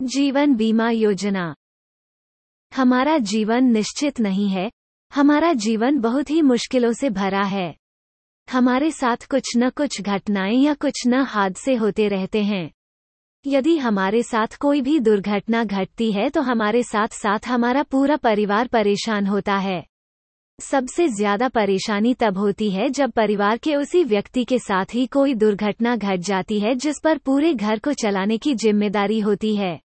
जीवन बीमा योजना। हमारा जीवन निश्चित नहीं है। हमारा जीवन बहुत ही मुश्किलों से भरा है। हमारे साथ कुछ न कुछ घटनाएँ या कुछ न हादसे होते रहते हैं। यदि हमारे साथ कोई भी दुर्घटना घटती है तो हमारे साथ साथ हमारा पूरा परिवार परेशान होता है। सबसे ज़्यादा परेशानी तब होती है जब परिवार के उसी व्यक्ति के साथ ही कोई दुर्घटना घट जाती है जिस पर पूरे घर को चलाने की ज़िम्मेदारी होती है।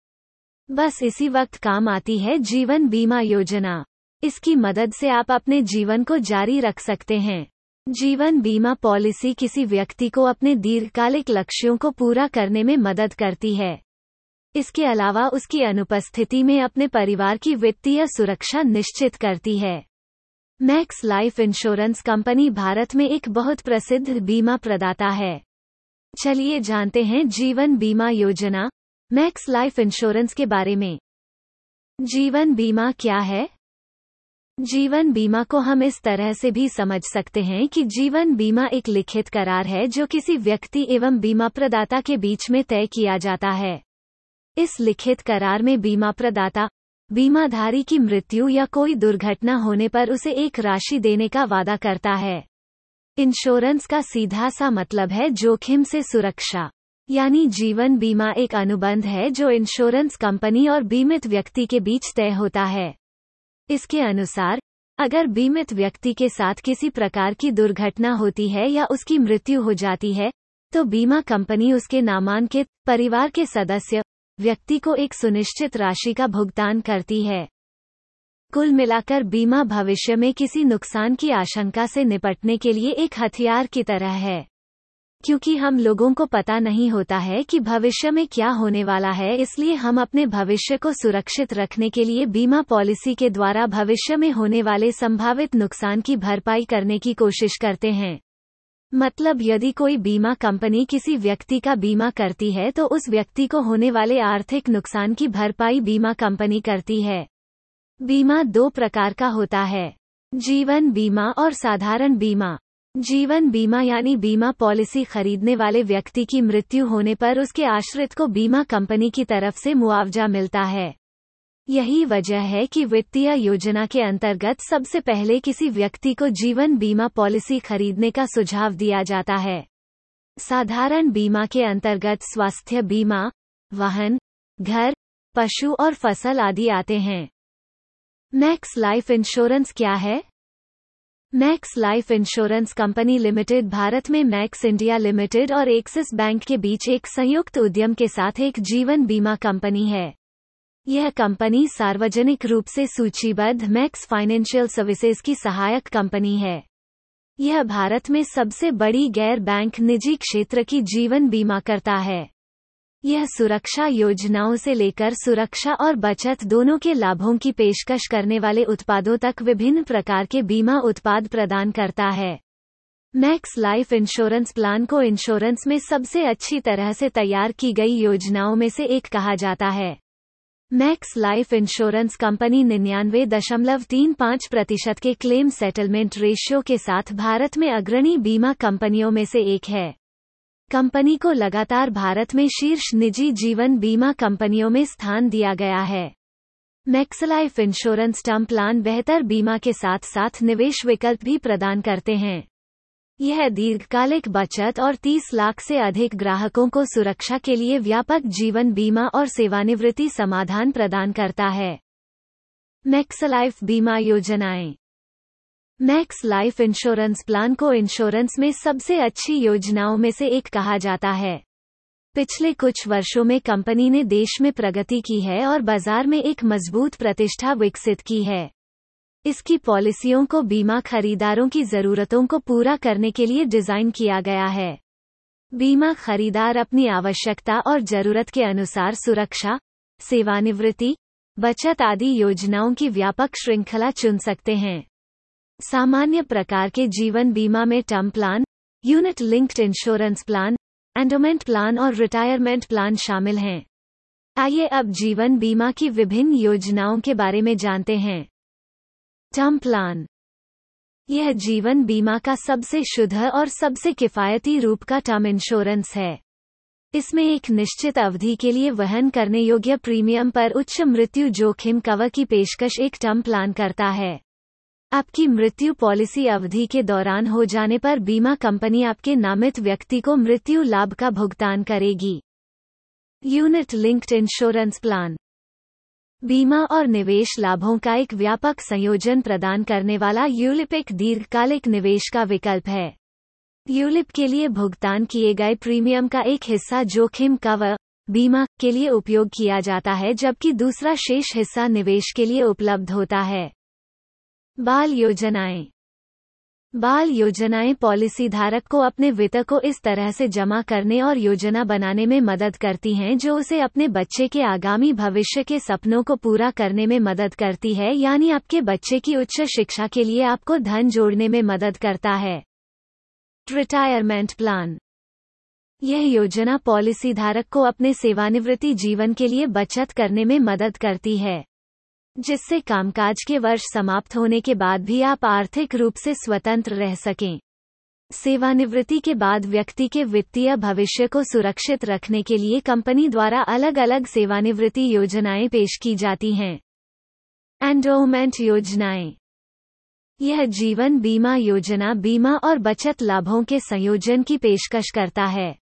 बस इसी वक्त काम आती है जीवन बीमा योजना। इसकी मदद से आप अपने जीवन को जारी रख सकते हैं। जीवन बीमा पॉलिसी किसी व्यक्ति को अपने दीर्घकालिक लक्ष्यों को पूरा करने में मदद करती है। इसके अलावा उसकी अनुपस्थिति में अपने परिवार की वित्तीय सुरक्षा निश्चित करती है। Max Life insurance company Bharat में एक बहुत प्रसिद्ध बीमा प्रदाता है। चलिए जानते हैं जीवन बीमा योजना मैक्स लाइफ इंश्योरेंस के बारे में। जीवन बीमा क्या है? जीवन बीमा को हम इस तरह से भी समझ सकते हैं कि जीवन बीमा एक लिखित करार है जो किसी व्यक्ति एवं बीमा प्रदाता के बीच में तय किया जाता है। इस लिखित करार में बीमा प्रदाता, बीमाधारी की मृत्यु या कोई दुर्घटना होने पर उसे एक राशि देने का वादा करता है। इंश्योरेंस का सीधा सा मतलब है जोखिम से सुरक्षा। यानी जीवन बीमा एक अनुबंध है जो इंश्योरेंस कंपनी और बीमित व्यक्ति के बीच तय होता है। इसके अनुसार, अगर बीमित व्यक्ति के साथ किसी प्रकार की दुर्घटना होती है या उसकी मृत्यु हो जाती है तो बीमा कंपनी उसके नामांकित परिवार के सदस्य, व्यक्ति को एक सुनिश्चित राशि का भुगतान करती है। कुल मिलाकर बीमा भविष्य में किसी नुकसान की आशंका से निपटने के लिए एक हथियार की तरह है। क्योंकि हम लोगों को पता नहीं होता है कि भविष्य में क्या होने वाला है, इसलिए हम अपने भविष्य को सुरक्षित रखने के लिए बीमा पॉलिसी के द्वारा भविष्य में होने वाले संभावित नुकसान की भरपाई करने की कोशिश करते हैं। मतलब यदि कोई बीमा कंपनी किसी व्यक्ति का बीमा करती है तो उस व्यक्ति को होने वाले आर्थिक नुकसान की भरपाई बीमा कंपनी करती है। बीमा दो प्रकार का होता है। जीवन बीमा और साधारण बीमा। जीवन बीमा यानी बीमा पॉलिसी खरीदने वाले व्यक्ति की मृत्यु होने पर उसके आश्रित को बीमा कंपनी की तरफ़ से मुआवजा मिलता है। यही वजह है कि वित्तीय योजना के अंतर्गत सबसे पहले किसी व्यक्ति को जीवन बीमा पॉलिसी खरीदने का सुझाव दिया जाता है। साधारण बीमा के अंतर्गत स्वास्थ्य बीमा, वाहन, घर, पशु और फ़सल आदि आते हैं। मैक्स लाइफ इंश्योरेंस क्या है? Max Life insurance company limited Bharat में मैक्स इंडिया लिमिटेड और एक्सिस बैंक के बीच एक संयुक्त उद्यम के साथ एक जीवन बीमा कंपनी है। यह कंपनी सार्वजनिक रूप से सूचीबद्ध मैक्स फाइनेंशियल सर्विसेज़ की सहायक कंपनी है। यह भारत में सबसे बड़ी गैर बैंक निजी क्षेत्र की जीवन बीमा करता है। यह सुरक्षा योजनाओं से लेकर सुरक्षा और बचत दोनों के लाभों की पेशकश करने वाले उत्पादों तक विभिन्न प्रकार के बीमा उत्पाद प्रदान करता है। मैक्स लाइफ इंश्योरेंस प्लान को इंश्योरेंस में सबसे अच्छी तरह से तैयार की गई योजनाओं में से एक कहा जाता है। मैक्स लाइफ इंश्योरेंस कंपनी निन्यानवे दशमलव तीन पाँच प्रतिशत के क्लेम सेटलमेंट रेशियो के साथ भारत में अग्रणी बीमा कंपनियों में से एक है। कंपनी को लगातार भारत में शीर्ष निजी जीवन बीमा कंपनियों में स्थान दिया गया है। मैक्सलाइफ इंश्योरेंस टर्म प्लान बेहतर बीमा के साथ साथ निवेश विकल्प भी प्रदान करते हैं। यह दीर्घकालिक बचत और 30 लाख से अधिक ग्राहकों को सुरक्षा के लिए व्यापक जीवन बीमा और सेवानिवृत्ति समाधान प्रदान करता है। मैक्सलाइफ बीमा योजनाएँ मैक्स लाइफ इंश्योरेंस प्लान को इंश्योरेंस में सबसे अच्छी योजनाओं में से एक कहा जाता है। पिछले कुछ वर्षों में कंपनी ने देश में प्रगति की है और बाज़ार में एक मज़बूत प्रतिष्ठा विकसित की है। इसकी पॉलिसियों को बीमा खरीदारों की जरूरतों को पूरा करने के लिए डिज़ाइन किया गया है। बीमा खरीदार अपनी आवश्यकता और ज़रूरत के अनुसार सुरक्षा, सेवानिवृत्ति, बचत आदि योजनाओं की व्यापक श्रृंखला चुन सकते हैं। सामान्य प्रकार के जीवन बीमा में term plan, unit linked insurance plan, endowment plan और रिटायरमेंट प्लान शामिल हैं। आइए अब जीवन बीमा की विभिन्न योजनाओं के बारे में जानते हैं। Term plan. यह जीवन बीमा का सबसे शुद्ध और सबसे किफायती रूप का टर्म इंश्योरेंस है। इसमें एक निश्चित अवधि के लिए वहन करने योग्य प्रीमियम पर उच्च मृत्यु जोखिम कवर की पेशकश एक टर्म प्लान करता है। आपकी मृत्यु पॉलिसी अवधि के दौरान हो जाने पर बीमा कंपनी आपके नामित व्यक्ति को मृत्यु लाभ का भुगतान करेगी। Unit linked insurance plan. बीमा और निवेश लाभों का एक व्यापक संयोजन प्रदान करने वाला यूलिप एक दीर्घकालिक निवेश का विकल्प है। यूलिप के लिए भुगतान किए गए प्रीमियम का एक हिस्सा जोखिम कवर बीमा के लिए उपयोग किया जाता है, जबकि दूसरा शेष हिस्सा निवेश के लिए उपलब्ध होता है। बाल योजनाएँ। बाल योजनाएँ पॉलिसी धारक को अपने वित्त को इस तरह से जमा करने और योजना बनाने में मदद करती हैं, जो उसे अपने बच्चे के आगामी भविष्य के सपनों को पूरा करने में मदद करती है, यानी आपके बच्चे की उच्च शिक्षा के लिए आपको धन जोड़ने में मदद करता है। रिटायरमेंट प्लान यह योजना पॉलिसी धारक को अपने सेवानिवृत्ति जीवन के लिए बचत करने में मदद करती है। जिससे कामकाज के वर्ष समाप्त होने के बाद भी आप आर्थिक रूप से स्वतंत्र रह सकें। सेवानिवृत्ति के बाद व्यक्ति के वित्तीय भविष्य को सुरक्षित रखने के लिए कंपनी द्वारा अलग अलग सेवानिवृत्ति योजनाएँ पेश की जाती हैं। एंडोमेंट योजनाएँ। यह जीवन बीमा योजना बीमा और बचत लाभों के संयोजन की पेशकश करता है।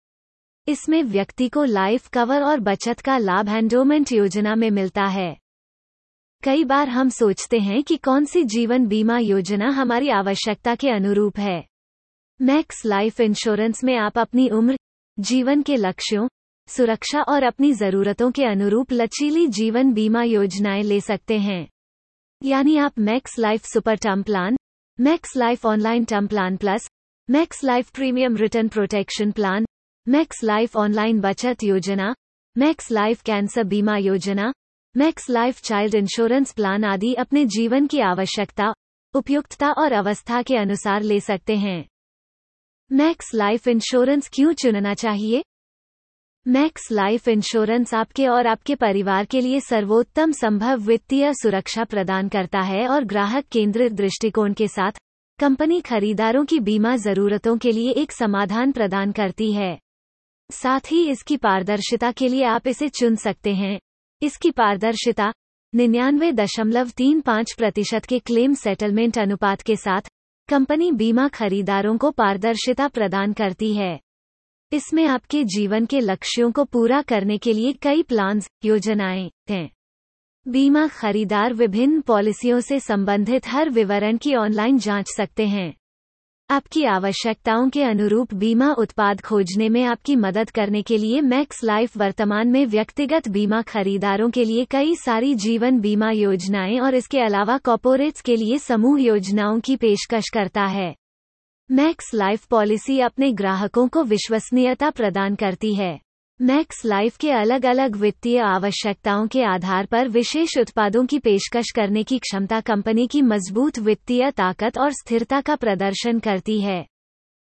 इसमें व्यक्ति को लाइफ कवर और बचत का लाभ एंडोमेंट योजना में मिलता है। कई बार हम सोचते हैं कि कौन सी जीवन बीमा योजना हमारी आवश्यकता के अनुरूप है। मैक्स लाइफ इंश्योरेंस में आप अपनी उम्र, जीवन के लक्ष्यों, सुरक्षा और अपनी जरूरतों के अनुरूप लचीली जीवन बीमा योजनाएँ ले सकते हैं। यानी आप Max Life super term plan, Max Life online term plan plus, Max Life premium return protection plan, Max Life online बचत योजना, मैक्स लाइफ कैंसर बीमा योजना Max Life child insurance plan आदि अपने जीवन की आवश्यकता, उपयुक्तता और अवस्था के अनुसार ले सकते हैं। मैक्स लाइफ इंश्योरेंस क्यों चुनना चाहिए? मैक्स लाइफ इंश्योरेंस आपके और आपके परिवार के लिए सर्वोत्तम संभव वित्तीय सुरक्षा प्रदान करता है और ग्राहक केंद्रित दृष्टिकोण के साथ, कंपनी खरीदारों की बीमा जरूरतों के लिए एक समाधान प्रदान करती है। साथ ही इसकी पारदर्शिता के लिए आप इसे चुन सकते हैं। इसकी पारदर्शिता निन्यानवे दशमलव तीन पाँच प्रतिशत के क्लेम सेटलमेंट अनुपात के साथ कंपनी बीमा खरीदारों को पारदर्शिता प्रदान करती है। इसमें आपके जीवन के लक्ष्यों को पूरा करने के लिए कई प्लान्स, योजनाएँ हैं। बीमा खरीदार विभिन्न पॉलिसियों से संबंधित हर विवरण की ऑनलाइन जाँच सकते हैं। आपकी आवश्यकताओं के अनुरूप बीमा उत्पाद खोजने में आपकी मदद करने के लिए मैक्स लाइफ वर्तमान में व्यक्तिगत बीमा खरीदारों के लिए कई सारी जीवन बीमा योजनाएँ और इसके अलावा कॉपोरेट्स के लिए समूह योजनाओं की पेशकश करता है। मैक्स लाइफ पॉलिसी अपने ग्राहकों को विश्वसनीयता प्रदान करती है। मैक्स लाइफ के अलग अलग वित्तीय आवश्यकताओं के आधार पर विशेष उत्पादों की पेशकश करने की क्षमता कंपनी की मज़बूत वित्तीय ताकत और स्थिरता का प्रदर्शन करती है।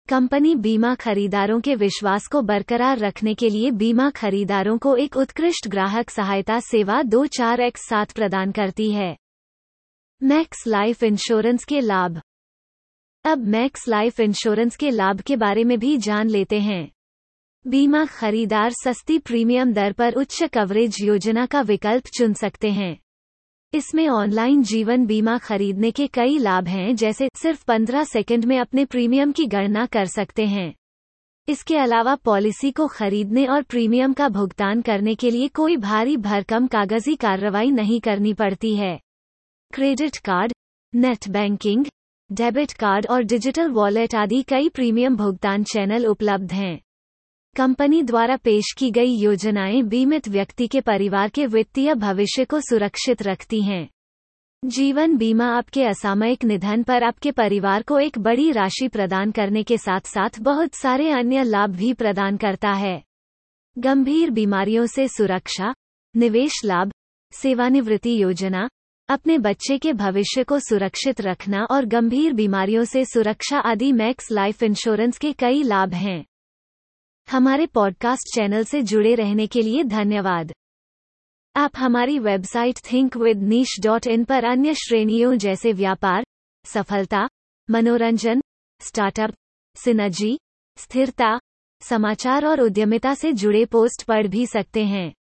कंपनी बीमा खरीदारों के विश्वास को बरकरार रखने के लिए बीमा खरीदारों को एक उत्कृष्ट ग्राहक सहायता सेवा दो चार एक्स सात प्रदान करती है। मैक्स लाइफ इंश्योरेंस के लाभ। अब मैक्स लाइफ इंश्योरेंस के लाभ के बारे में भी जान लेते हैं। बीमा खरीदार सस्ती प्रीमियम दर पर उच्च कवरेज योजना का विकल्प चुन सकते हैं। इसमें ऑनलाइन जीवन बीमा खरीदने के कई लाभ हैं, जैसे सिर्फ़ 15 सेकंड में अपने प्रीमियम की गणना कर सकते हैं। इसके अलावा पॉलिसी को खरीदने और प्रीमियम का भुगतान करने के लिए कोई भारी भरकम कागज़ी कार्रवाई नहीं करनी पड़ती है। Credit card, net banking, debit card और डिजिटल वॉलेट आदि कई प्रीमियम भुगतान चैनल उपलब्ध हैं। कंपनी द्वारा पेश की गई योजनाएँ बीमित व्यक्ति के परिवार के वित्तीय भविष्य को सुरक्षित रखती हैं। जीवन बीमा आपके असामयिक निधन पर आपके परिवार को एक बड़ी राशि प्रदान करने के साथ साथ बहुत सारे अन्य लाभ भी प्रदान करता है। गंभीर बीमारियों से सुरक्षा, निवेश लाभ, सेवानिवृत्ति योजना, अपने बच्चे के भविष्य को सुरक्षित रखना और गंभीर बीमारियों से सुरक्षा आदि मैक्स लाइफ इंश्योरेंस के कई लाभ हैं। हमारे पॉडकास्ट चैनल से जुड़े रहने के लिए धन्यवाद। आप हमारी website think with niche dot in पर अन्य श्रेणियों जैसे व्यापार, सफलता, मनोरंजन स्टार्टअप सिनर्जी स्थिरता, समाचार और उद्यमिता से जुड़े पोस्ट पढ़ भी सकते हैं।